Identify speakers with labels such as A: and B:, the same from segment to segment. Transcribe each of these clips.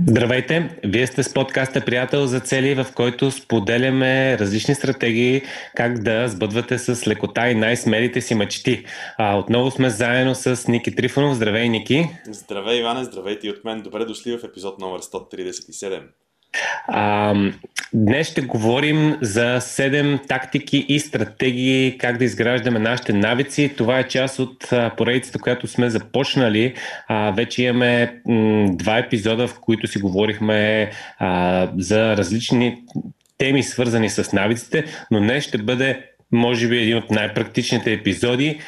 A: Здравейте! Вие сте с подкаста Приятел за цели, в който споделяме различни стратегии как да сбъдвате с лекота и най-смелите си мечти. А, отново сме заедно с Ники Трифонов. Здравей, Ники!
B: Здравей, Иване! Здравейте и от мен! Добре дошли в епизод номер 137.
A: А, днес ще говорим за 7 тактики и стратегии как да изграждаме нашите навици. Това е част от поредицата, която сме започнали. А, вече имаме м, два епизода, в които си говорихме а, за различни теми, свързани с навиците, но днес ще бъде може би един от най-практичните епизоди,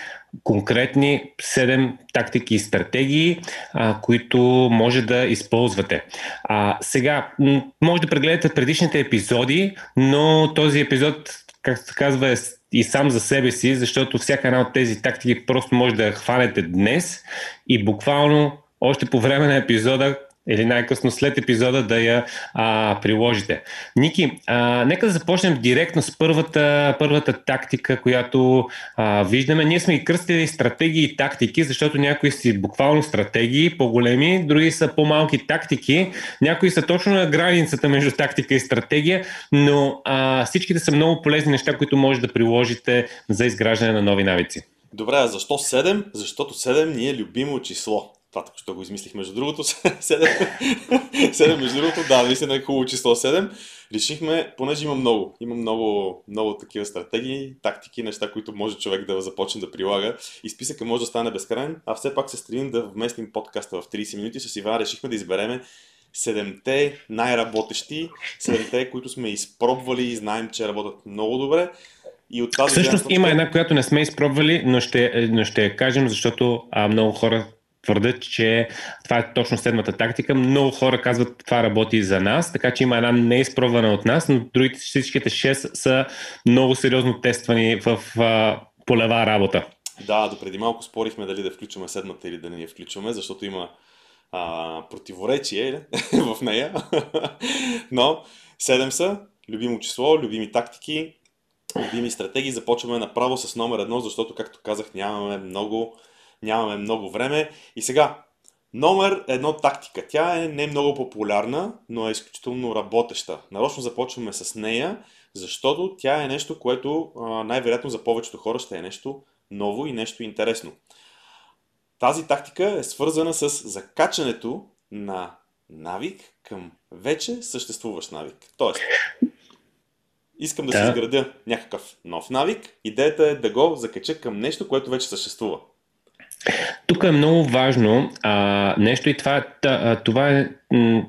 A: конкретни 7 тактики и стратегии, а, които може да използвате. А, сега, може да прегледате предишните епизоди, но този епизод, както се казва, е и сам за себе си, защото всяка една от тези тактики просто може да я хванете днес и буквално още по време на епизода или най-късно след епизода да я а, приложите. Ники, а, нека да започнем директно с първата, първата тактика, която а, виждаме. Ние сме и кръстили стратегии и тактики, защото някои си буквално стратегии, по-големи, други са по-малки тактики, някои са точно на границата между тактика и стратегия, но а, всичките са много полезни неща, които може да приложите за изграждане на нови навици.
B: Добре, а защо 7? Защото 7 ни е любимо число. Това така що го измислих между другото. 7, 7 между другото, да, наистина е хубаво число 7. Решихме, понеже има много, има много, много такива стратегии, тактики, неща, които може човек да започне да прилага. И списъка може да стане безкрайен, а все пак се стремим да вместим подкаста в 30 минути. С Иван решихме да избереме седемте най-работещи, седемте, които сме изпробвали и знаем, че работят много добре.
A: И от тази Всъщност има една, която не сме изпробвали, но ще, но ще я кажем, защото а, много хора твърдят, че това е точно седмата тактика. Много хора казват, това работи за нас, така че има една неизпробвана от нас, но другите всичките 6 са много сериозно тествани в а, полева работа.
B: Да, допреди малко спорихме дали да включваме седмата или да не я включваме, защото има а, противоречие в нея. Но 7 са, любимо число, любими тактики, любими стратегии. Започваме направо с номер едно, защото, както казах, нямаме много нямаме много време. И сега, номер едно тактика. Тя е не много популярна, но е изключително работеща. Нарочно започваме с нея, защото тя е нещо, което най-вероятно за повечето хора ще е нещо ново и нещо интересно. Тази тактика е свързана с закачането на навик към вече съществуващ навик. Тоест, искам да, да. си изградя някакъв нов навик, идеята е да го закача към нещо, което вече съществува.
A: Тук е много важно а, нещо и това, това е м,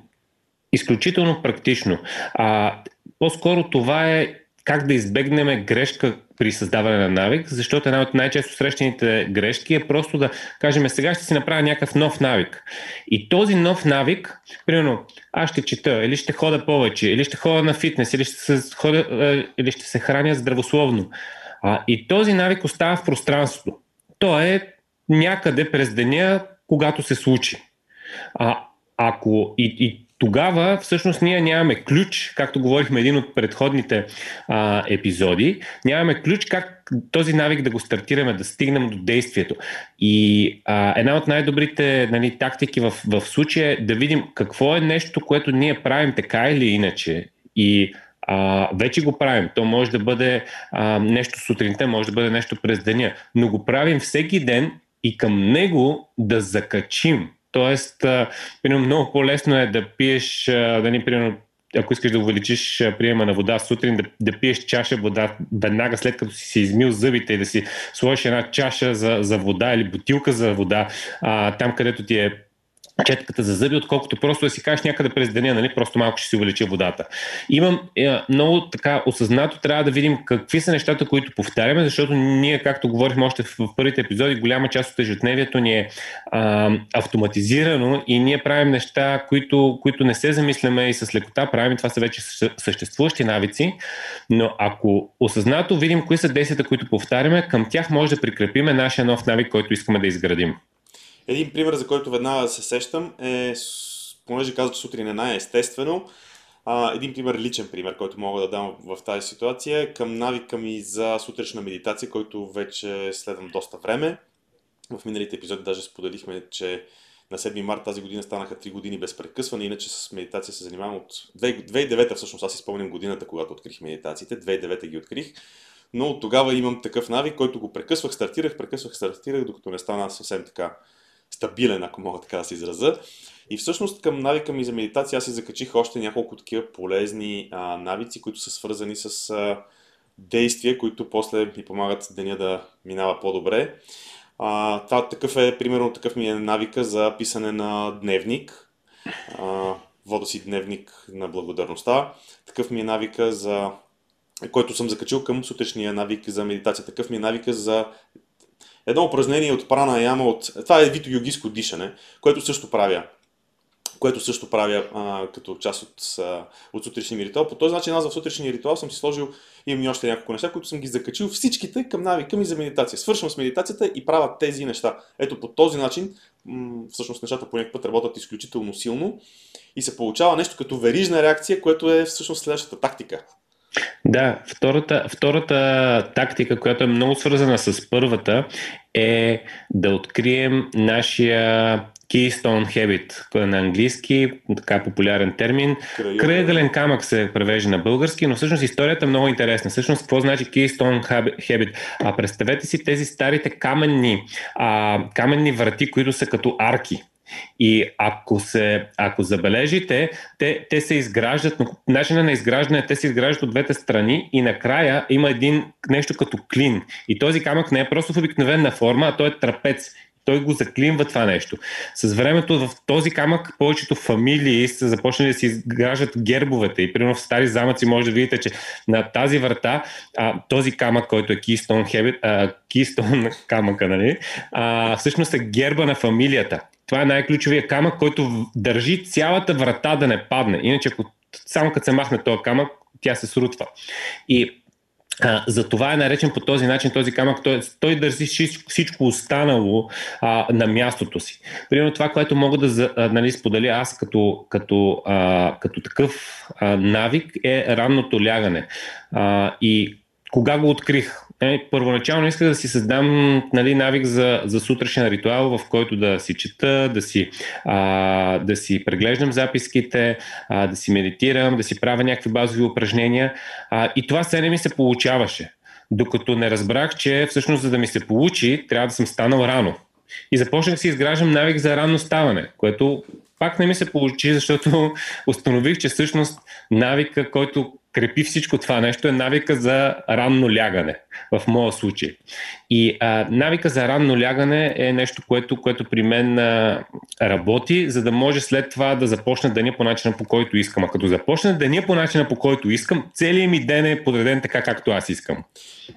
A: изключително практично. А, по-скоро това е как да избегнем грешка при създаване на навик, защото една от най-често срещаните грешки е просто да кажем сега ще си направя някакъв нов навик. И този нов навик, примерно, аз ще чета, или ще хода повече, или ще хода на фитнес, или ще се, хода, или ще се храня здравословно. А, и този навик остава в пространството. То е някъде през деня, когато се случи. А, ако и, и тогава всъщност ние нямаме ключ, както говорихме един от предходните а, епизоди, нямаме ключ как този навик да го стартираме, да стигнем до действието. И а, една от най-добрите нали, тактики в, в случая е да видим какво е нещо, което ние правим така или иначе. И а, вече го правим. То може да бъде а, нещо сутринта, може да бъде нещо през деня, но го правим всеки ден и към него да закачим. Тоест, примерно, много по-лесно е да пиеш, да ни, примерно, ако искаш да увеличиш приема на вода сутрин, да, да пиеш чаша вода веднага след като си си измил зъбите и да си сложиш една чаша за, за вода или бутилка за вода а, там, където ти е четката за зъби, отколкото просто да си кажеш някъде през деня, нали, просто малко ще си увеличи водата. Имам е, много така осъзнато, трябва да видим какви са нещата, които повтаряме, защото ние, както говорихме още в, в първите епизоди, голяма част от ежедневието ни е а, автоматизирано и ние правим неща, които, които не се замисляме и с лекота правим, това са вече съществуващи навици, но ако осъзнато видим кои са действията, които повтаряме, към тях може да прикрепиме нашия нов навик, който искаме да изградим.
B: Един пример, за който веднага се сещам е, понеже казах, че сутрин е най-естествено, а, един пример, личен пример, който мога да дам в тази ситуация е към навика ми за сутрешна медитация, който вече следвам доста време. В миналите епизоди даже споделихме, че на 7 марта тази година станаха 3 години без прекъсване, иначе с медитация се занимавам от 2009 всъщност, аз изпълням годината, когато открих медитациите, 2009 ги открих, но от тогава имам такъв навик, който го прекъсвах, стартирах, прекъсвах, стартирах, докато не стана съвсем така стабилен, ако мога така да се израза. И всъщност към навика ми за медитация аз си закачих още няколко такива полезни а, навици, които са свързани с а, действия, които после ми помагат деня да минава по-добре. А, такъв е, примерно такъв ми е навика за писане на дневник. А, вода си дневник на благодарността. Такъв ми е навика за който съм закачил към сутрешния навик за медитация. Такъв ми е навика за едно упражнение от прана яма. От... Това е вид йогиско дишане, което също правя което също правя а, като част от, а, от сутрешния ритуал. По този начин аз в сутрешния ритуал съм си сложил, имам и още няколко неща, които съм ги закачил всичките към навика ми за медитация. Свършвам с медитацията и правя тези неща. Ето по този начин, м- всъщност нещата по някакъв път работят изключително силно и се получава нещо като верижна реакция, което е всъщност следващата тактика.
A: Да, втората, втората тактика, която е много свързана с първата, е да открием нашия Keystone Habit, на английски, така популярен термин. Кръгален камък се превежда на български, но всъщност историята е много интересна. Всъщност, какво значи Keystone Habit? А, представете си тези старите каменни, а, каменни врати, които са като арки. И ако, се, ако забележите, те, те се изграждат, но начина на изграждане, те се изграждат от двете страни и накрая има един нещо като клин. И този камък не е просто в обикновена форма, а той е трапец той го заклинва това нещо. С времето в този камък повечето фамилии са започнали да си изграждат гербовете и примерно в стари замъци може да видите, че на тази врата а, този камък, който е Keystone, Habit, а, Keystone камъка, нали, а, всъщност е герба на фамилията. Това е най-ключовия камък, който държи цялата врата да не падне. Иначе ако само като се махне този камък, тя се срутва. И а, за това е наречен по този начин този камък. Той, той държи всичко останало а, на мястото си. Примерно това, което мога да а, нали, споделя аз като, като, а, като такъв а, навик е ранното лягане. А, и кога го открих? Е, първоначално исках да си създам нали, навик за, за сутрешен ритуал, в който да си чета, да си, а, да си преглеждам записките, а, да си медитирам, да си правя някакви базови упражнения. А, и това се не ми се получаваше. Докато не разбрах, че всъщност за да ми се получи, трябва да съм станал рано. И започнах да си изграждам навик за ранно ставане, което пак не ми се получи, защото установих, че всъщност навика, който крепи всичко това нещо е навика за ранно лягане, в моя случай. И а, навика за ранно лягане е нещо, което, което при мен а, работи, за да може след това да започне деня по начина по който искам. А като започне деня по начина по който искам, целият ми ден е подреден така, както аз искам.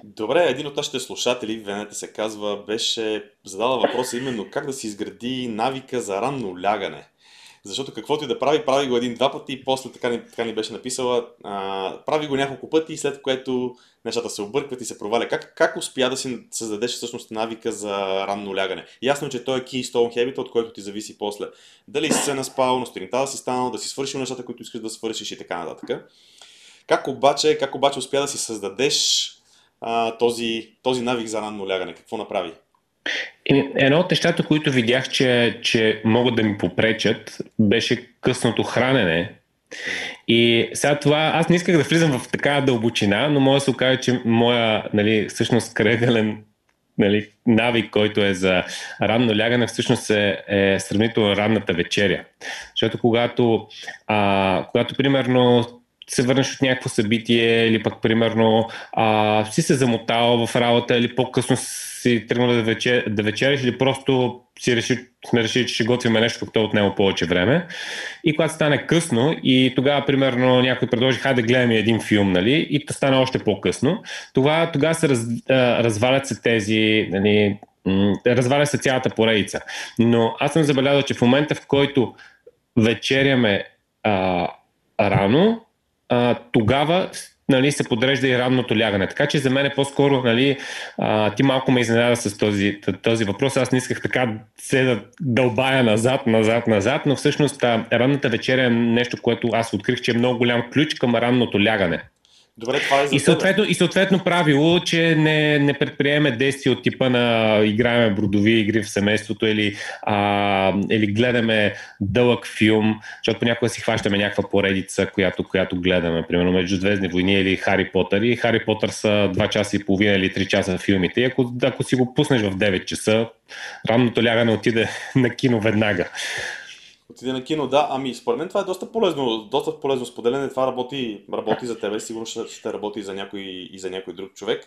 B: Добре, един от нашите слушатели, Венете се казва, беше задала въпроса именно как да си изгради навика за ранно лягане. Защото каквото и да прави, прави го един-два пъти и после така ни, така ни беше написала, а, прави го няколко пъти, след което нещата се объркват и се проваля. Как, как успя да си създадеш всъщност навика за ранно лягане? Ясно, че той е keystone habit, от който ти зависи после. Дали си се наспал, на сутринта да си станал, да си свършил нещата, които искаш да свършиш и така нататък. Как обаче, как обаче успя да си създадеш а, този, този навик за ранно лягане? Какво направи?
A: Едно от нещата, които видях, че, че могат да ми попречат, беше късното хранене. И сега това, аз не исках да влизам в такава дълбочина, но може да се окаже, че моя, нали, всъщност кръгален нали, навик, който е за ранно лягане, всъщност е, е сравнително ранната вечеря. Защото когато, а, когато примерно се върнеш от някакво събитие или пък примерно а, си се замотал в работа или по-късно си тръгнал да, вечер, да вечериш или просто си реши, сме решили, че ще готвим нещо, като е отнема повече време. И когато стане късно и тогава, примерно, някой предложи, хайде да гледаме един филм, нали, и то стане още по-късно, тогава, тогава се раз, развалят се тези, нали, разваля се цялата поредица. Но аз съм забелязал, че в момента, в който вечеряме а, рано, а, тогава нали, се подрежда и ранното лягане. Така че за мен е по-скоро, нали, а, ти малко ме изненада с този, този въпрос. Аз не исках така се да дълбая назад, назад, назад, но всъщност а, ранната вечеря е нещо, което аз открих, че е много голям ключ към ранното лягане.
B: Добре, това е за
A: и, съответно, и съответно правило, че не, не предприеме действия от типа на играеме бродови игри в семейството или, а, или гледаме дълъг филм, защото понякога си хващаме някаква поредица, която, която гледаме, примерно между Звездни войни или Хари Потър. И Хари Потър са 2 часа и половина или 3 часа филмите. И ако, ако си го пуснеш в 9 часа, ранното лягане отиде на кино веднага
B: отиде на кино, да. Ами, според мен това е доста полезно, доста полезно споделяне. Това работи, работи за тебе, сигурно ще, ще работи и за някой, и за някой друг човек.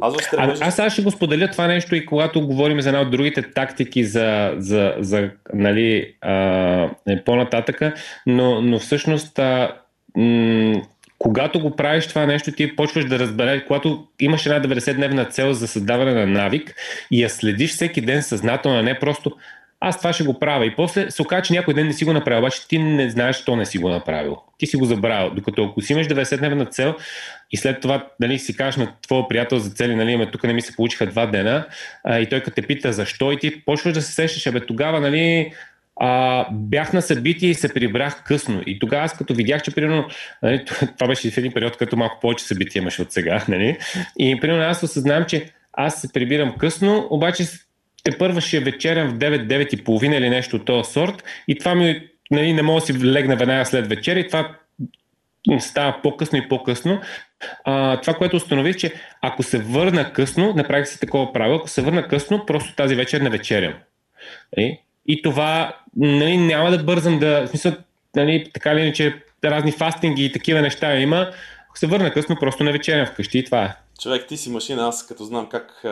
A: Аз, в стремежа... аз сега ще го споделя това нещо и когато говорим за една от другите тактики за, за, за нали, а, по-нататъка, но, но всъщност а, м- когато го правиш това нещо, ти почваш да разбереш, когато имаш една 90-дневна цел за създаване на навик и я следиш всеки ден съзнателно, а не просто аз това ще го правя. И после се оказа, че някой ден не си го направил, обаче ти не знаеш, що не си го направил. Ти си го забравил. Докато ако си имаш 90-дневна цел и след това нали, си кажеш на твоя приятел за цели, нали, ме тук не ми се получиха два дена, а, и той като те пита защо и ти почваш да се сещаш, абе тогава, нали, а, бях на събитие и се прибрах късно. И тогава аз като видях, че примерно, нали, това беше в един период, като малко повече събития имаше от сега, нали, и примерно аз осъзнавам, че аз се прибирам късно, обаче те първа ще е вечерям в 9-9 и половина или нещо от този сорт и това ми нали, не мога да си легна веднага след вечеря и това става по-късно и по-късно. А, това, което установих, че ако се върна късно, направих си такова правило, ако се върна късно, просто тази вечер не вечерям. И, и това нали, няма да бързам да, в смисъл, нали, така ли иначе разни фастинги и такива неща има, се върна късно, просто не вечерям вкъщи и това е.
B: Човек, ти си машина, аз като знам как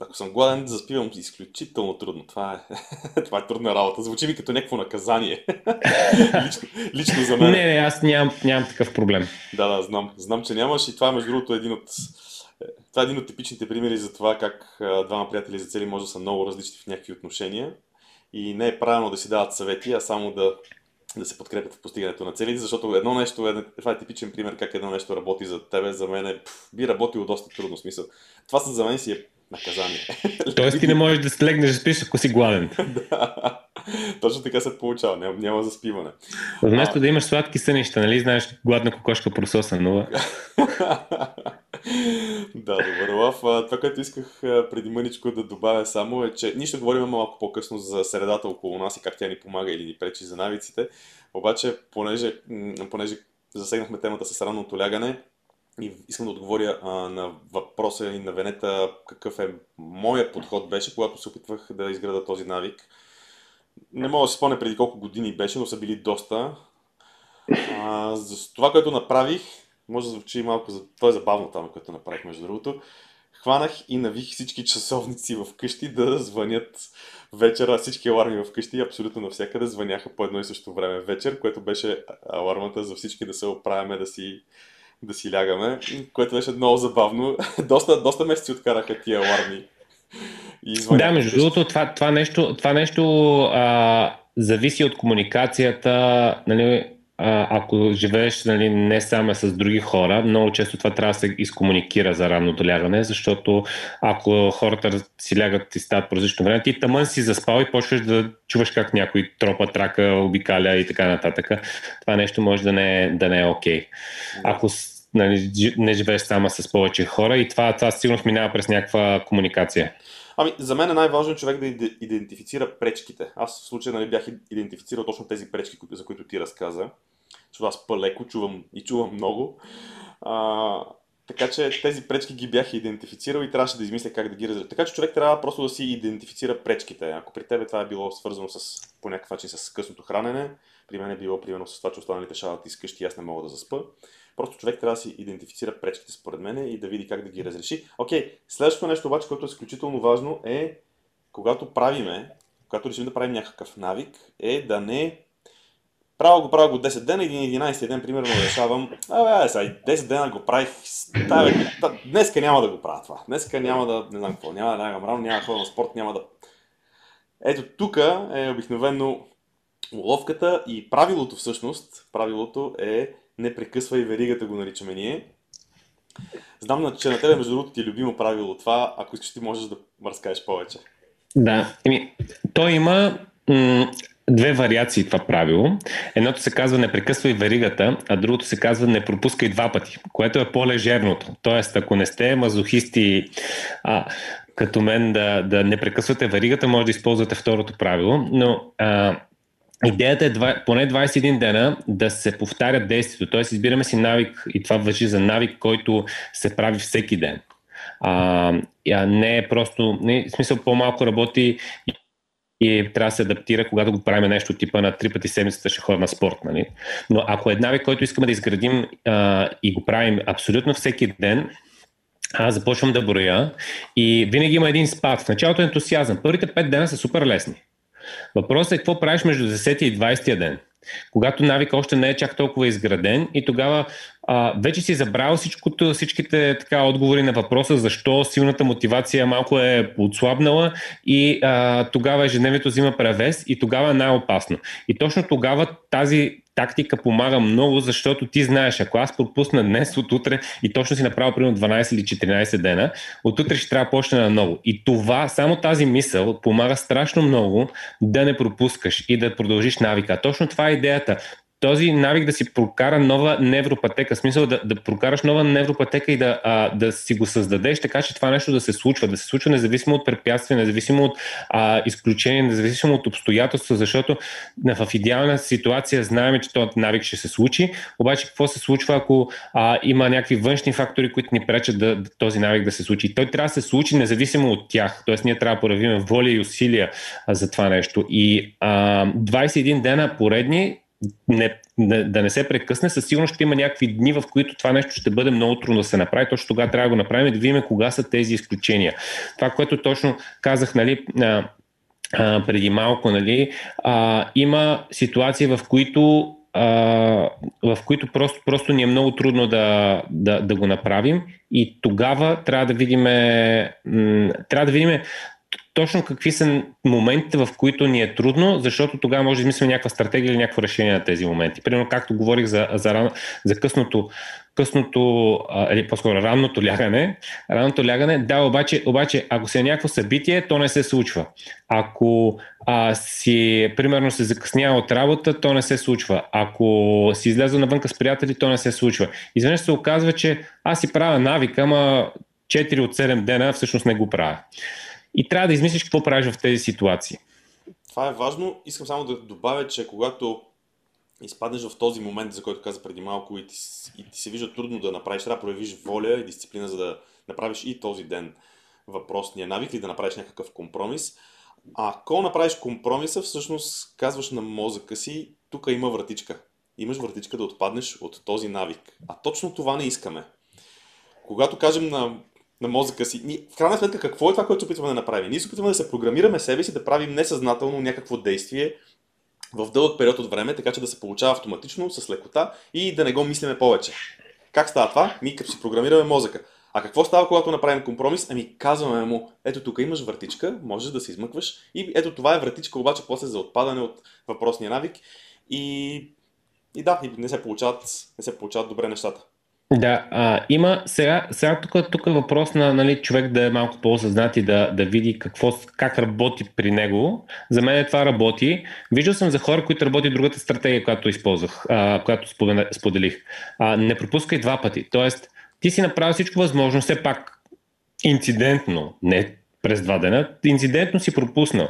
B: ако съм гладен, заспивам изключително трудно. Това е, това е трудна работа. Звучи ми като някакво наказание. лично, лично за мен.
A: Не, не, аз нямам, нямам такъв проблем.
B: Да, да, знам. Знам, че нямаш и това, между другото, е един от това е един от типичните примери за това как двама приятели за цели може да са много различни в някакви отношения и не е правилно да си дават съвети, а само да, да се подкрепят в постигането на целите, защото едно нещо, е, това е типичен пример как едно нещо работи за тебе, за мен е, би работило доста трудно смисъл. Това за мен си е наказание.
A: Тоест ти не можеш да слегнеш да спиш, ако си гладен.
B: да. Точно така се получава, няма, няма заспиване.
A: Вместо а... да имаш сладки сънища, нали знаеш, гладна кокошка прососа нова.
B: да, добър лав. Това, което исках преди мъничко да добавя само е, че ние ще говорим малко по-късно за средата около нас и как тя ни помага или ни пречи за навиците. Обаче, понеже, понеже засегнахме темата с ранното лягане, и искам да отговоря а, на въпроса и на Венета какъв е моят подход беше, когато се опитвах да изграда този навик. Не мога да си спомня преди колко години беше, но са били доста. А, за това, което направих, може да звучи малко, за... това е забавно там, което направих между другото. Хванах и навих всички часовници в къщи да звънят вечера, всички аларми в къщи абсолютно навсякъде звъняха по едно и също време вечер, което беше алармата за всички да се оправяме, да си да си лягаме, което беше много забавно. доста, доста месеци откараха тия аларми.
A: Да, между другото, това, това нещо, това нещо а, зависи от комуникацията, нали, а, ако живееш нали, не само с други хора, много често това трябва да се изкомуникира за ранното лягане, защото ако хората си лягат и стават по различно време, ти тъмън си заспал и почваш да чуваш как някой тропа, трака, обикаля и така нататък. Това нещо може да не е, да не е окей. Okay. Ако нали, не живееш само с повече хора и това, това сигурно минава през някаква комуникация.
B: Ами, за мен е най-важно човек да идентифицира пречките. Аз в случая нали, бях идентифицирал точно тези пречки, за които ти разказа. Защото аз по-леко чувам и чувам много. А, така че тези пречки ги бях идентифицирал и трябваше да измисля как да ги разреша. Така че човек трябва просто да си идентифицира пречките. Ако при тебе това е било свързано с, по някакъв начин с късното хранене, при мен е било примерно с това, че останалите шалат изкъщи и аз не мога да заспа. Просто човек трябва да си идентифицира пречките според мен и да види как да ги разреши. Окей, следващото нещо обаче, което е изключително важно е, когато правиме, когато решим да правим някакъв навик, е да не Правя го, правя го 10 дена и 11 ден, примерно, решавам, абе, ай, сега 10 дена го правих, да, днеска няма да го правя това, днеска няма да, не знам какво, няма да лягам рано, няма да на спорт, няма да... Ето тук е обикновено уловката и правилото всъщност, правилото е не прекъсвай веригата, го наричаме ние. Знам, че на тебе, между другото, ти е любимо правило това. Ако искаш, ти можеш да разкажеш повече.
A: Да, еми, той има м- две вариации това правило. Едното се казва не прекъсвай веригата, а другото се казва не пропускай два пъти, което е по-лежерното. Тоест, ако не сте мазохисти а, като мен да, да не прекъсвате веригата, може да използвате второто правило, но а, Идеята е два, поне 21 дена да се повтарят действието, т.е. избираме си навик и това въжи за навик, който се прави всеки ден. А, не е просто, не, в смисъл по-малко работи и трябва да се адаптира, когато го правим нещо типа на три пъти седмицата ще ходя на спорт. Нали? Но ако е навик, който искаме да изградим а, и го правим абсолютно всеки ден, аз започвам да броя и винаги има един спад. В началото е ентусиазъм. Първите 5 дена са супер лесни. Въпросът е какво правиш между 10 и 20 ден когато навика още не е чак толкова изграден и тогава а, вече си забрал всичкото, всичките така, отговори на въпроса защо силната мотивация малко е отслабнала и а, тогава ежедневието взима превес и тогава е най-опасно. И точно тогава тази тактика помага много, защото ти знаеш, ако аз пропусна днес от утре и точно си направил примерно 12 или 14 дена, от утре ще трябва да почне на ново. И това, само тази мисъл помага страшно много да не пропускаш и да продължиш навика. Точно това е идеята този навик да си прокара нова невропатека, смисъл да, да прокараш нова невропатека и да, а, да си го създадеш така, че това нещо да се случва, да се случва независимо от препятствия, независимо от а, изключения, независимо от обстоятелства, защото в идеална ситуация знаем, че този навик ще се случи, обаче какво се случва, ако а, има някакви външни фактори, които ни пречат да, да, този навик да се случи. Той трябва да се случи независимо от тях, т.е. ние трябва да проявим воля и усилия а, за това нещо. И а, 21 дена поредни не, не, да не се прекъсне, със сигурност ще има някакви дни, в които това нещо ще бъде много трудно да се направи. Точно тогава трябва да го направим и да видим кога са тези изключения. Това, което точно казах, нали, а, а, преди малко, нали, а, има ситуации, в които в които просто, просто ни е много трудно да, да, да го направим и тогава трябва да видим трябва да видим точно какви са моментите, в които ни е трудно, защото тогава може да измислим някаква стратегия или някакво решение на тези моменти. Примерно, както говорих за, за, за късното, късното, или по-скоро ранното лягане. Ранното лягане, да, обаче, обаче ако се е някакво събитие, то не се случва. Ако а, си, примерно, се закъснява от работа, то не се случва. Ако си излезе навънка с приятели, то не се случва. Изведнъж се оказва, че аз си правя навика, ама 4 от 7 дена всъщност не го правя и трябва да измислиш какво правиш в тези ситуации.
B: Това е важно. Искам само да добавя, че когато изпаднеш в този момент, за който каза преди малко и ти, и ти се вижда трудно да направиш, трябва да проявиш воля и дисциплина, за да направиш и този ден въпросния навик или да направиш някакъв компромис. А ако направиш компромиса, всъщност казваш на мозъка си, тук има вратичка. Имаш вратичка да отпаднеш от този навик. А точно това не искаме. Когато кажем на на мозъка си. Ние, в крайна сметка, какво е това, което се опитваме да направим? Ние се опитваме да се програмираме себе си, да правим несъзнателно някакво действие в дълъг период от време, така че да се получава автоматично, с лекота и да не го мислиме повече. Как става това? Ми като си програмираме мозъка. А какво става, когато направим компромис? Ами казваме му, ето тук имаш вратичка, можеш да се измъкваш и ето това е вратичка обаче после за отпадане от въпросния навик и, и да, не се получават, не се получават добре нещата.
A: Да, а, има сега, сега тук, тук е въпрос на нали, човек да е малко по-осъзнат и да, да види какво, как работи при него. За мен това работи. Виждал съм за хора, които работи другата стратегия, която използвах, а, която споделих. А, не пропускай два пъти. Тоест, ти си направил всичко възможно, все пак инцидентно, не през два дена, инцидентно си пропуснал.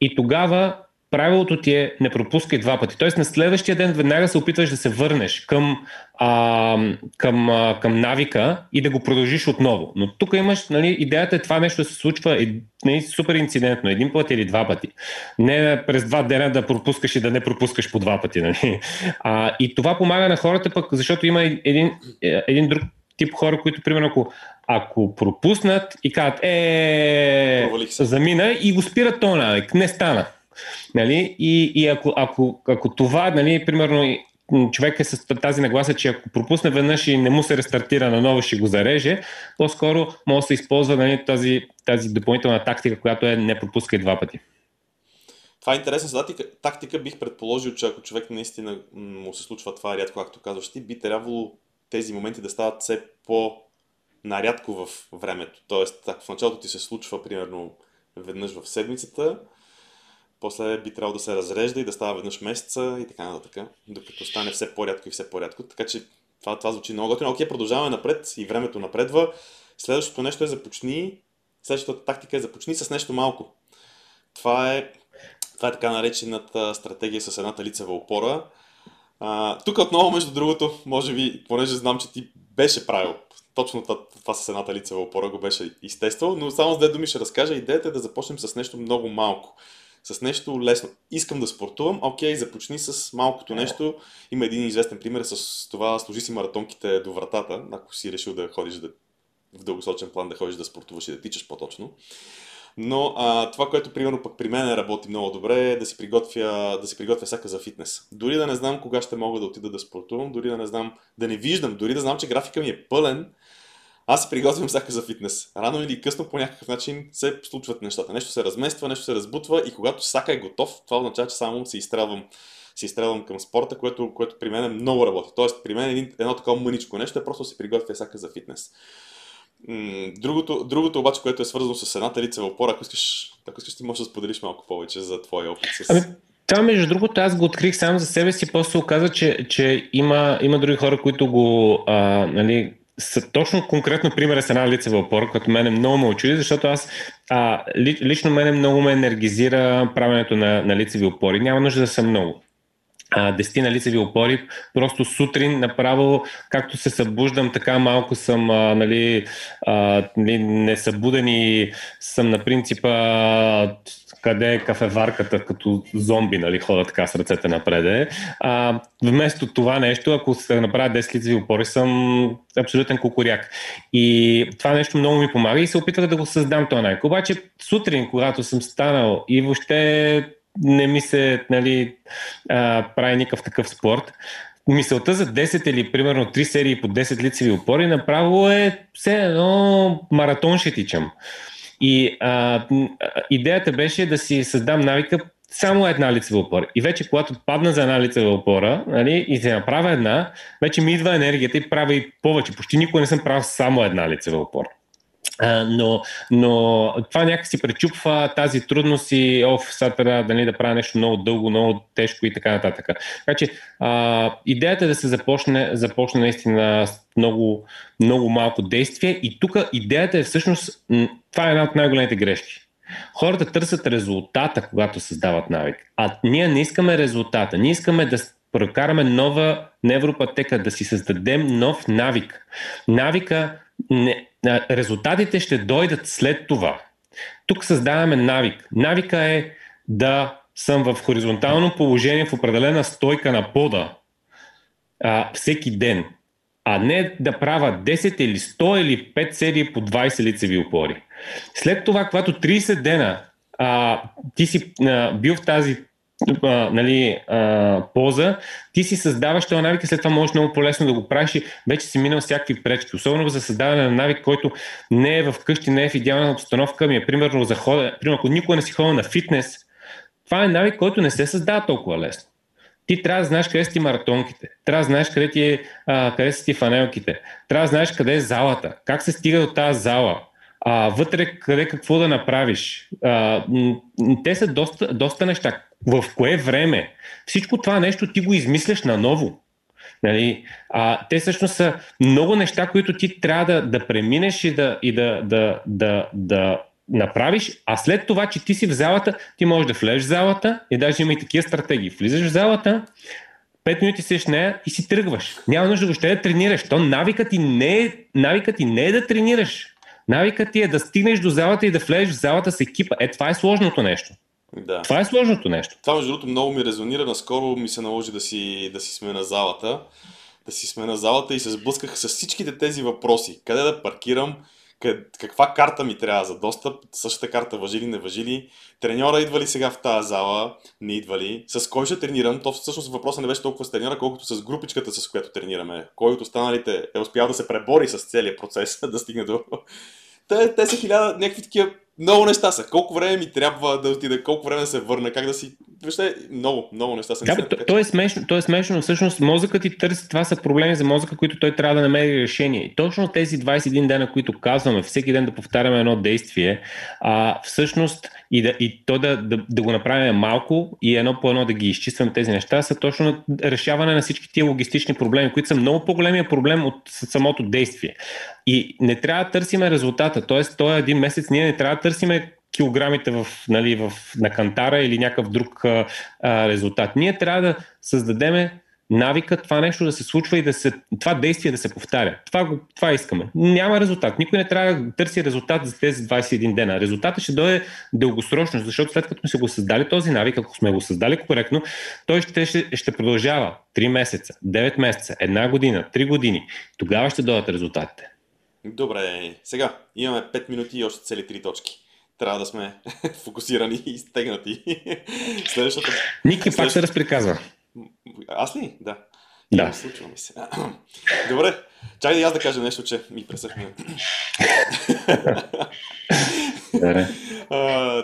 A: И тогава правилото ти е не пропускай два пъти. Тоест на следващия ден веднага се опитваш да се върнеш към, а, към, а, към навика и да го продължиш отново. Но тук имаш, нали, идеята е това нещо да се случва и, нали, супер инцидентно, един път или два пъти. Не през два дена да пропускаш и да не пропускаш по два пъти. Нали. А, и това помага на хората пък, защото има един, един друг тип хора, които, примерно, ако, ако пропуснат и кажат, е, замина и го спират то навик, не стана. Нали? И, и ако, ако, ако това, нали, примерно, човек е с тази нагласа, че ако пропусне веднъж и не му се рестартира наново, ще го зареже, по-скоро може да се използва нали, тази, тази допълнителна тактика, която е не пропускай два пъти.
B: Това е интересна тактика. тактика. Бих предположил, че ако човек наистина му се случва това рядко, както казваш ти, би трябвало тези моменти да стават все по-нарядко в времето. Тоест, ако в началото ти се случва примерно веднъж в седмицата, после би трябвало да се разрежда и да става веднъж месеца и така нататък, докато стане все по-рядко и все по-рядко. Така че това, това звучи много готино. Окей, продължаваме напред и времето напредва. Следващото нещо е започни, следващата тактика е започни с нещо малко. Това е, това е така наречената стратегия с едната лицева опора. А, тук отново, между другото, може би, понеже знам, че ти беше правил точно това, с едната лицева опора го беше изтествал, но само с две думи ще разкажа. Идеята е да започнем с нещо много малко. С нещо лесно. Искам да спортувам, окей, започни с малкото нещо. Има един известен пример с това, служи си маратонките до вратата, ако си решил да ходиш да, в дългосрочен план да ходиш да спортуваш и да тичаш по-точно. Но а, това, което примерно пък при мен работи много добре е да си приготвя, да си приготвя всяка за фитнес. Дори да не знам кога ще мога да отида да спортувам, дори да не знам, да не виждам, дори да знам, че графика ми е пълен, аз се приготвям всяка за фитнес. Рано или късно по някакъв начин се случват нещата. Нещо се размества, нещо се разбутва и когато всяка е готов, това означава, че само се изстрелвам се изстрелвам към спорта, което, което при мен много работи. Тоест, при мен един, едно такова мъничко нещо е просто се приготвя всяка за фитнес. Другото, другото обаче, което е свързано с едната лицева опора, ако искаш, ако искаш ти можеш да споделиш малко повече за твоя опит с...
A: Ами, това, между другото, аз го открих сам за себе си, после оказа, че, че има, има други хора, които го, а, нали, са точно конкретно примера с една лицева опора, като мене много ме очуди, защото аз а, ли, лично мене много ме енергизира правенето на, на лицеви опори. Няма нужда да съм много дестина лицеви опори, просто сутрин направо, както се събуждам, така малко съм а, нали, а, нали, несъбуден и съм на принципа къде е кафеварката като зомби, нали, хода така с ръцете напред. А, вместо това нещо, ако се направя 10 лицеви опори, съм абсолютен кукуряк. И това нещо много ми помага и се опитвах да го създам този навик. Обаче сутрин, когато съм станал и въобще не ми се нали, а, прави никакъв такъв спорт. Мисълта за 10 или примерно 3 серии по 10 лицеви опори направо е все едно маратон ще тичам. И а, идеята беше да си създам навика само една лицева опора. И вече когато падна за една лицева опора нали, и се направя една, вече ми идва енергията и правя и повече. Почти никога не съм правил само една лицева опора. Но, но това някакси пречупва тази трудност и оф, сега трябва нали, да правя нещо много дълго, много тежко и така нататък. Така че а, идеята е да се започне, започне наистина с много, много малко действие и тук идеята е всъщност, това е една от най-големите грешки. Хората търсят резултата, когато създават навик. А ние не искаме резултата. Ние искаме да прокараме нова невропатека, да си създадем нов навик. Навика не, резултатите ще дойдат след това. Тук създаваме навик. Навика е да съм в хоризонтално положение в определена стойка на пода а, всеки ден, а не да правя 10 или 100 или 5 серии по 20 лицеви опори. След това, когато 30 дена а, ти си а, бил в тази а, нали, а, поза, ти си създаваш този навик и след това можеш много по-лесно да го правиш и вече си минал всякакви пречки. Особено за създаване на навик, който не е в къщи, не е в идеална обстановка, ми е примерно за хода. Примерно, ако никой не си ходил на фитнес, това е навик, който не се създава толкова лесно. Ти трябва да знаеш къде са ти маратонките, трябва да знаеш къде, ти е, а, къде са ти фанелките, трябва да знаеш къде е залата, как се стига до тази зала, а, вътре къде какво да направиш. А, те са доста, доста неща. В кое време? Всичко това нещо ти го измисляш наново. Нали? А, те всъщност са много неща, които ти трябва да, да преминеш и да, и да, да, да, да направиш, а след това, че ти си в залата, ти можеш да влезеш в залата и даже има и такива стратегии. Влизаш в залата, 5 минути в нея и си тръгваш. Няма нужда въобще да тренираш. То навикът ти не е, навикът ти не е да тренираш. Навикът ти е да стигнеш до залата и да влезеш в залата с екипа. Е, това е сложното нещо. Да. Това е сложното нещо.
B: Това, между другото, много ми резонира. Наскоро ми се наложи да си, да си смена залата. Да си смена залата и се сблъсках с всичките тези въпроси. Къде да паркирам, каква карта ми трябва за достъп, същата карта въжи ли, не въжи ли, треньора идва ли сега в тази зала, не идва ли, с кой ще тренирам, то всъщност въпросът не беше толкова с треньора, колкото с групичката, с която тренираме. Кой от останалите е успял да се пребори с целият процес, да стигне до... Те, те са хиляда, някакви такива много неща са. Колко време ми трябва да отида, колко време да се върна, как да си... Въобще, много, много неща са.
A: Да, то, то, е смешно, то е смешно. Всъщност мозъкът ти търси, това са проблеми за мозъка, които той трябва да намери решение. И точно тези 21 дена, които казваме, всеки ден да повтаряме едно действие, а, всъщност и, да, и то да, да, да го направим малко и едно по едно да ги изчистваме тези неща, са точно решаване на всички тия логистични проблеми, които са много по-големия проблем от самото действие. И не трябва да търсиме резултата. Тоест, този един месец ние не трябва да търсиме килограмите в, нали, в, на кантара или някакъв друг а, резултат. Ние трябва да създадеме навика това нещо да се случва и да се, това действие да се повтаря. Това, го, това искаме. Няма резултат. Никой не трябва да търси резултат за тези 21 дена. Резултатът ще дойде дългосрочно, защото след като сме го създали този навик, ако сме го създали коректно, той ще, ще, ще продължава 3 месеца, 9 месеца, една година, 3 години. Тогава ще дойдат резултатите.
B: Добре, сега имаме 5 минути и още цели 3 точки трябва да сме фокусирани и стегнати.
A: Следващото... Ники пак се разприказва.
B: Аз ли? Да.
A: Да.
B: Случва ми се. Добре. Чакай да аз да кажа нещо, че ми пресъхна. Добре.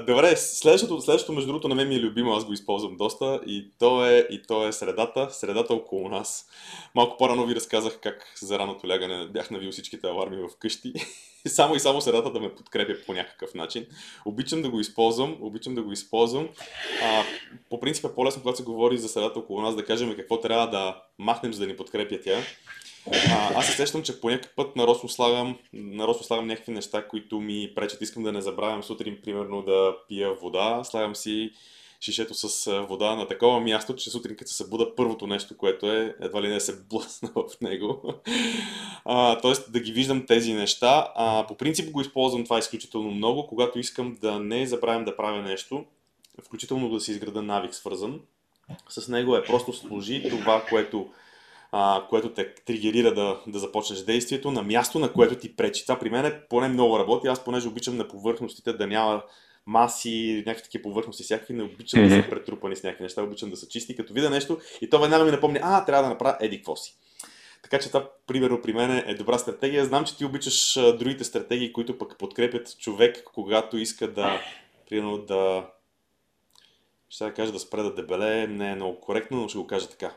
B: Добре, следващото, следващото, между другото, на мен ми е любимо, аз го използвам доста и то е, и то е средата, средата около нас. Малко по-рано ви разказах как за раното лягане бях навил всичките аларми в къщи. само и само средата да ме подкрепя по някакъв начин. Обичам да го използвам, обичам да го използвам. А, по принцип е по-лесно, когато се говори за средата около нас, да кажем какво трябва да махнем, за да ни подкрепя тя. А, аз се сещам, че по някакъв път нарочно слагам, нарочно слагам някакви неща, които ми пречат. Искам да не забравям сутрин, примерно, да пия вода. Слагам си шишето с вода на такова място, че сутрин като се събуда първото нещо, което е едва ли не се блъсна в него. А, тоест да ги виждам тези неща. А, по принцип го използвам това изключително много, когато искам да не забравям да правя нещо, включително да си изграда навик свързан. С него е просто служи това, което а, което те тригерира да, да започнеш действието на място, на което ти пречи. Това при мен е поне много работи. Аз понеже обичам на повърхностите да няма маси, някакви такива повърхности, всякакви, не обичам mm-hmm. да са претрупани с някакви неща, обичам да са чисти, като видя нещо и то веднага ми напомня, а, трябва да направя еди какво си. Така че това, примерно, при мен е добра стратегия. Знам, че ти обичаш а, другите стратегии, които пък подкрепят човек, когато иска да, примерно, да ще да кажа да спре да дебеле, не е много коректно, но ще го кажа така.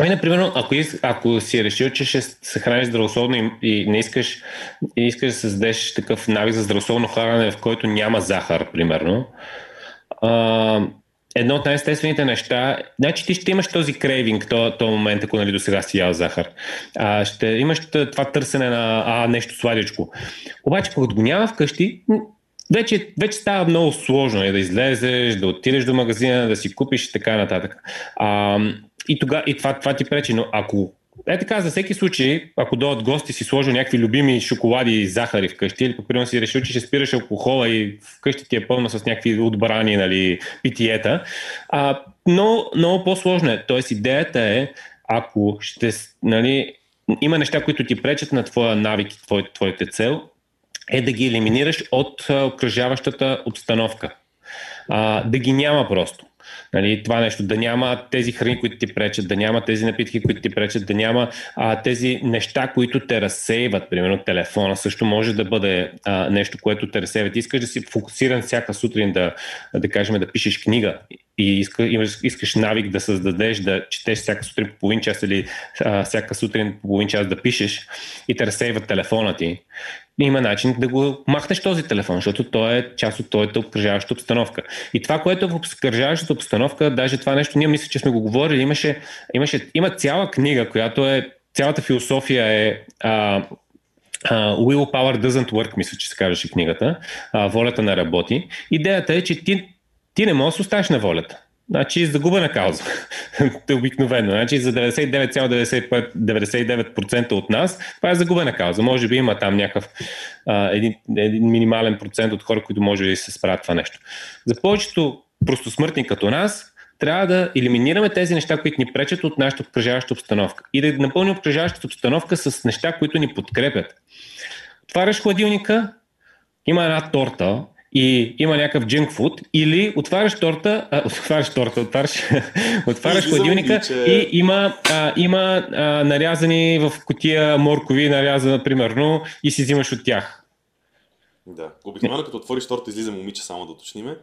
A: Ами, например, ако, ако си решил, че ще се храниш здравословно и, и не искаш, и искаш да създадеш такъв навик за здравословно хранене, в който няма захар, примерно, а, едно от най-естествените неща, значи ти ще имаш този крейвинг, този, този момент, ако нали до сега си ял захар. А, ще имаш това търсене на а, нещо сладичко. Обаче, когато го няма вкъщи, вече, вече става много сложно е да излезеш, да отидеш до магазина, да си купиш и така нататък. А, и, тога, и това, това ти пречи. Но ако е така, за всеки случай, ако дойдат гости, си сложил някакви любими шоколади и захари вкъщи, или примерно си решил, че ще спираш алкохола и вкъщи ти е пълно с някакви отбрани, нали, питиета. А, но много по-сложно е. Тоест идеята е, ако ще, нали, има неща, които ти пречат на твоя навик и твой, твоите цел, е да ги елиминираш от окръжаващата обстановка. А, да ги няма просто. Нали, това нещо, да няма тези храни, които ти пречат, да няма тези напитки, които ти пречат, да няма а, тези неща, които те разсейват. Примерно телефона също може да бъде а, нещо, което те разсейват. Искаш да си фокусиран всяка сутрин да, да кажем, да пишеш книга и иска, имаш, искаш навик да създадеш, да четеш всяка сутрин по половин час или а, всяка сутрин по половин час да пишеш и те разсейват телефона ти има начин да го махнеш този телефон, защото той е част от твоята обкръжаваща обстановка. И това, което е в обкръжаващата обстановка, даже това нещо, ние мисля, че сме го говорили, имаше, имаше, има цяла книга, която е, цялата философия е а, Uh, Willpower doesn't work, мисля, че се казваше книгата. Uh, волята не работи. Идеята е, че ти, ти не можеш да оставиш на волята. Значи загубена кауза. Обикновено. Значи за 99,99% от нас това е загубена кауза. Може би има там някакъв а, един, един минимален процент от хора, които може да се справят това нещо. За повечето простосмъртни като нас, трябва да елиминираме тези неща, които ни пречат от нашата обкръжаваща обстановка и да напълним обкръжаващата обстановка с неща, които ни подкрепят. Отваряш хладилника, има една торта, и има някакъв джинк фуд, или отваряш торта, а, отваряш торта, отваряш, отваряш хладилника и има, а, има а, нарязани в котия моркови, нарязана примерно, и си взимаш от тях.
B: Да. Обикновено като отвориш торта излиза момиче, само да уточниме.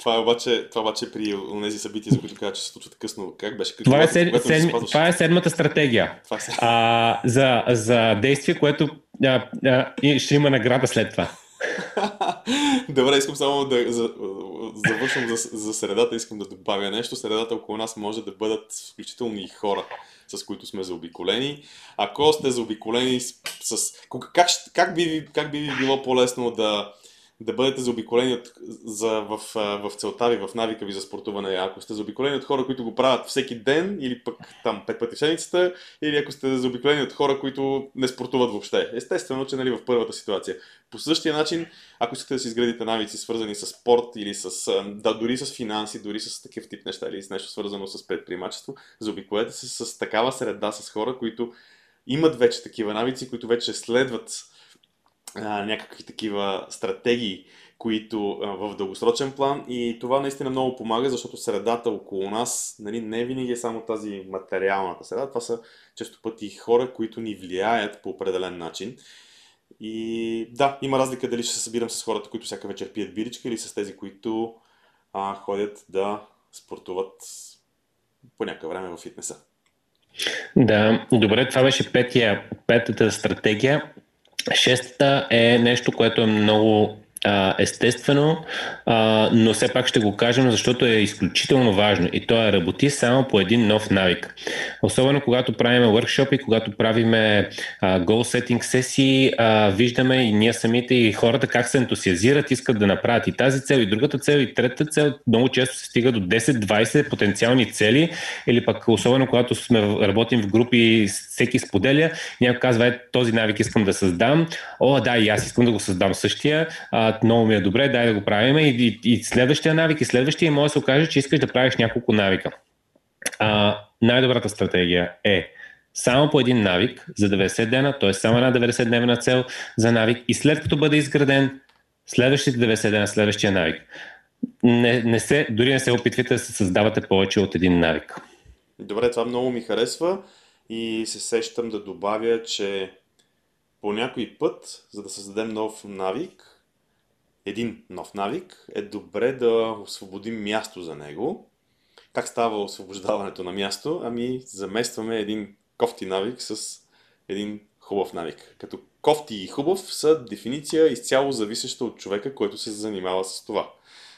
B: Това е обаче, това обаче при тези събития, за които казват, че се случват късно. Как беше? Като
A: това, е сед, сед, това е седмата стратегия. Това е а, за, за действие, което а, а, ще има награда след това.
B: Добре, искам само да за, завършвам за, за средата, искам да добавя нещо. Средата около нас може да бъдат включително и хора, с които сме заобиколени. Ако сте заобиколени с... с как, как, би, как би ви било по-лесно да, да бъдете заобиколени от, за, в, в целта ви, в навика ви за спортуване. Ако сте заобиколени от хора, които го правят всеки ден или пък там пет пъти в седмицата, или ако сте заобиколени от хора, които не спортуват въобще. Естествено, че нали, в първата ситуация. По същия начин, ако искате да си изградите навици, свързани с спорт или с, да, дори с финанси, дори с такъв тип неща или с нещо свързано с предприемачество, заобиколете се с такава среда с хора, които имат вече такива навици, които вече следват някакви такива стратегии, които а, в дългосрочен план и това наистина много помага, защото средата около нас нали, не винаги е само тази материалната среда, това са често пъти хора, които ни влияят по определен начин. И да, има разлика дали ще се събирам с хората, които всяка вечер пият биричка или с тези, които а, ходят да спортуват по някакъв време в фитнеса.
A: Да, добре, това беше петия, петата стратегия. Шестата е нещо, което е много а, естествено, а, но все пак ще го кажем, защото е изключително важно и то е работи само по един нов навик. Особено когато правиме workshop и когато правиме goal setting сесии, а, виждаме и ние самите и хората как се ентусиазират, искат да направят и тази цел, и другата цел, и третата цел. Много често се стига до 10-20 потенциални цели или пък особено когато сме работим в групи, всеки споделя, някой казва, е, този навик искам да създам, о, да, и аз искам да го създам същия, а, много ми е добре, дай да го правим. И, и, и следващия навик, и следващия може да се окаже, че искаш да правиш няколко навика. А, най-добрата стратегия е само по един навик за 90 дена, т.е. само една 90-дневна цел за навик и след като бъде изграден, следващите 90 дена, следващия навик. Не, не се, дори не се опитвайте да се създавате повече от един навик.
B: Добре, това много ми харесва и се сещам да добавя, че по някой път, за да създадем нов навик, един нов навик, е добре да освободим място за него. Как става освобождаването на място? Ами заместваме един кофти навик с един хубав навик. Като кофти и хубав са дефиниция изцяло зависеща от човека, който се занимава с това.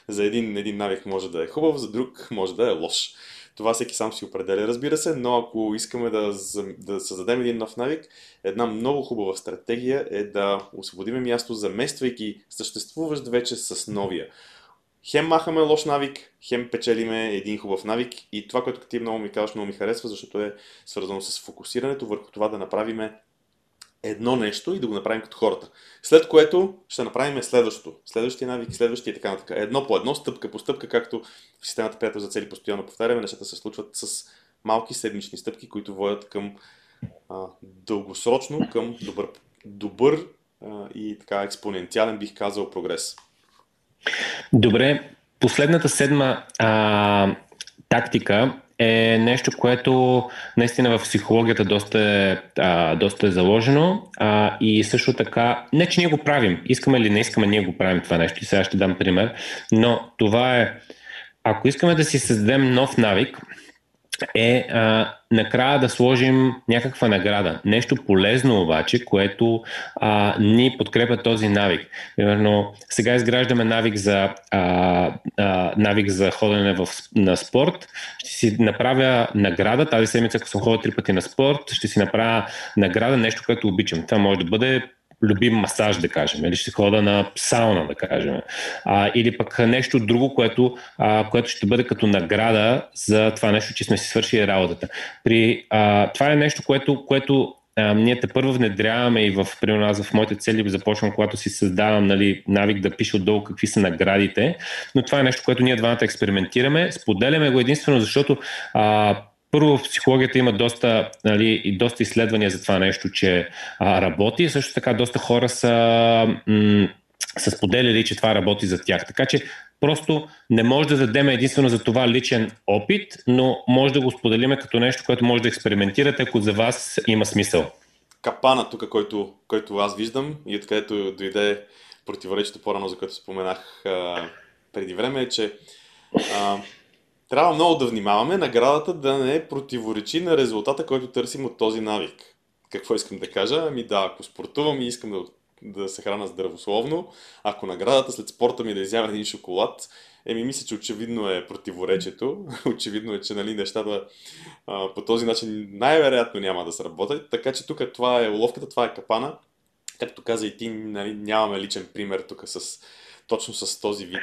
B: За един, един навик може да е хубав, за друг може да е лош. Това всеки сам си определя, разбира се, но ако искаме да, да създадем един нов навик, една много хубава стратегия е да освободиме място, замествайки съществуващ вече с новия. Хем махаме лош навик, хем печелиме един хубав навик и това, което ти много ми казваш, много ми харесва, защото е свързано с фокусирането върху това да направиме едно нещо и да го направим като хората. След което ще направим следващото. Следващия навик, следващия и така нататък. Едно по едно, стъпка по стъпка, както в системата приятел за цели постоянно повтаряме, нещата се случват с малки седмични стъпки, които водят към а, дългосрочно, към добър, добър а, и така експоненциален, бих казал, прогрес.
A: Добре, последната седма а, тактика е нещо, което наистина в психологията доста е, а, доста е заложено. А, и също така, не че ние го правим, искаме или не искаме, ние го правим това нещо. И сега ще дам пример, но това е, ако искаме да си създадем нов навик, е а, накрая да сложим някаква награда. Нещо полезно обаче, което а, ни подкрепя този навик. Примерно, сега изграждаме навик за, а, а, навик за ходене в, на спорт. Ще си направя награда. Тази седмица, ако съм ходил три пъти на спорт, ще си направя награда, нещо, което обичам. Това може да бъде любим масаж, да кажем, или ще хода на сауна, да кажем, а, или пък нещо друго, което, а, което ще бъде като награда за това нещо, че сме си свършили работата. При, а, това е нещо, което, което а, ние те първо внедряваме и в, примерно аз в моите цели започвам, когато си създавам нали, навик да пиша отдолу какви са наградите, но това е нещо, което ние двамата експериментираме, споделяме го единствено, защото а, първо в психологията има доста, нали, доста изследвания за това нещо, че а, работи. Също така доста хора са, м- са споделяли, че това работи за тях. Така че просто не може да дадем единствено за това личен опит, но може да го споделиме като нещо, което може да експериментирате, ако за вас има смисъл.
B: Капана тук, който, който аз виждам и откъдето дойде противоречието по-рано, за което споменах а, преди време, е, че а, трябва много да внимаваме наградата да не противоречи на резултата, който търсим от този навик. Какво искам да кажа? Ами да, ако спортувам и искам да да се храна здравословно, ако наградата след спорта ми да изява един шоколад, Еми, мисля, че очевидно е противоречието. очевидно е, че нали, нещата а, по този начин най-вероятно няма да сработят. Така че тук това е уловката, това е капана. Както каза и ти, нали, нямаме личен пример тук с, точно с този вид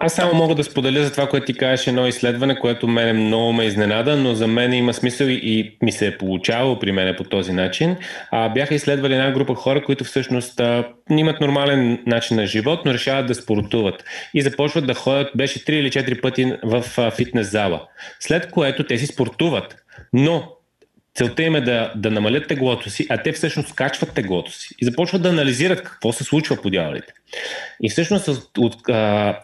A: аз само мога да споделя за това, което ти кажеш едно изследване, което мене много ме изненада, но за мен има смисъл и ми се е получавало при мен по този начин. А, бяха изследвали една група хора, които всъщност а, имат нормален начин на живот, но решават да спортуват. И започват да ходят, беше 3 или 4 пъти в а, фитнес зала. След което те си спортуват. Но Целта им е да, да намалят теглото си, а те всъщност качват теглото си и започват да анализират какво се случва по дяволите. И всъщност от, а,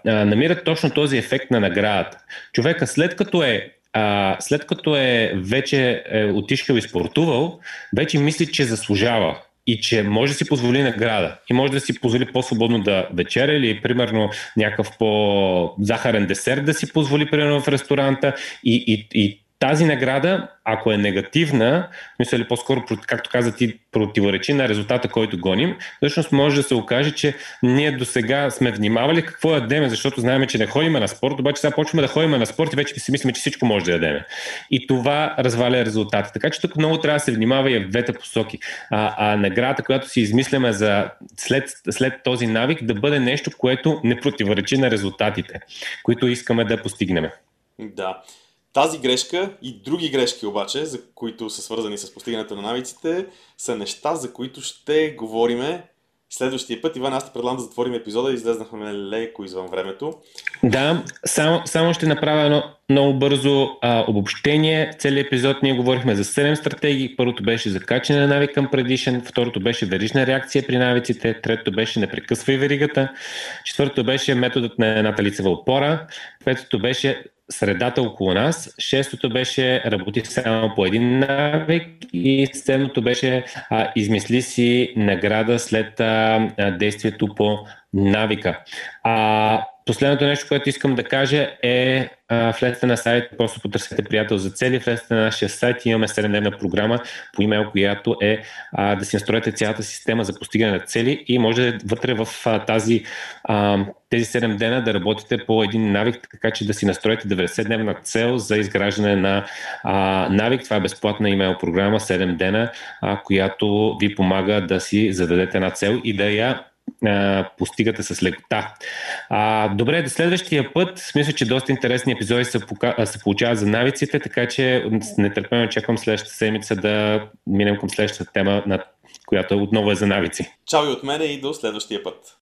A: а, намират точно този ефект на наградата. Човека след като е а, след като е вече е отишъл и спортувал, вече мисли, че заслужава и че може да си позволи награда и може да си позволи по-свободно да вечеря или примерно някакъв по-захарен десерт да си позволи примерно в ресторанта и, и, и тази награда, ако е негативна, мисля ли по-скоро, както каза ти, противоречи на резултата, който гоним, всъщност може да се окаже, че ние до сега сме внимавали какво ядеме, защото знаем, че не ходим на спорт, обаче сега почваме да ходим на спорт и вече си мислим, че всичко може да ядеме. И това разваля резултата. Така че тук много трябва да се внимава и в двете посоки. А, а наградата, която си измисляме за след, след този навик, да бъде нещо, което не противоречи на резултатите, които искаме да постигнем.
B: Да. Тази грешка и други грешки обаче, за които са свързани с постигането на навиците, са неща, за които ще говориме следващия път. Иван, аз те предлагам да затворим епизода и излезнахме леко извън времето.
A: Да, само, само ще направя едно много бързо а, обобщение. Целият епизод ние говорихме за 7 стратегии. Първото беше за качане на навик към предишен, второто беше верижна реакция при навиците, третото беше не прекъсвай веригата, четвъртото беше методът на едната лицева опора, петото беше средата около нас. Шестото беше работи само по един навик и седмото беше а, измисли си награда след а, действието по навика. А, Последното нещо, което искам да кажа е влезте на сайт, просто потърсете приятел за цели, влезте на нашия сайт, имаме 7-дневна програма по имейл, която е а, да си настроите цялата система за постигане на цели и може вътре в а, тази, а, тези 7 дена да работите по един навик, така че да си настроите 90-дневна цел за изграждане на а, навик. Това е безплатна имейл програма 7 дена, а, която ви помага да си зададете една цел и да я постигате с лекота. А, добре, до следващия път, мисля, че доста интересни епизоди се, пока, се получават за навиците, така че нетърпено очаквам следващата седмица да минем към следващата тема, на която отново е за навици.
B: Чао и от мене и до следващия път.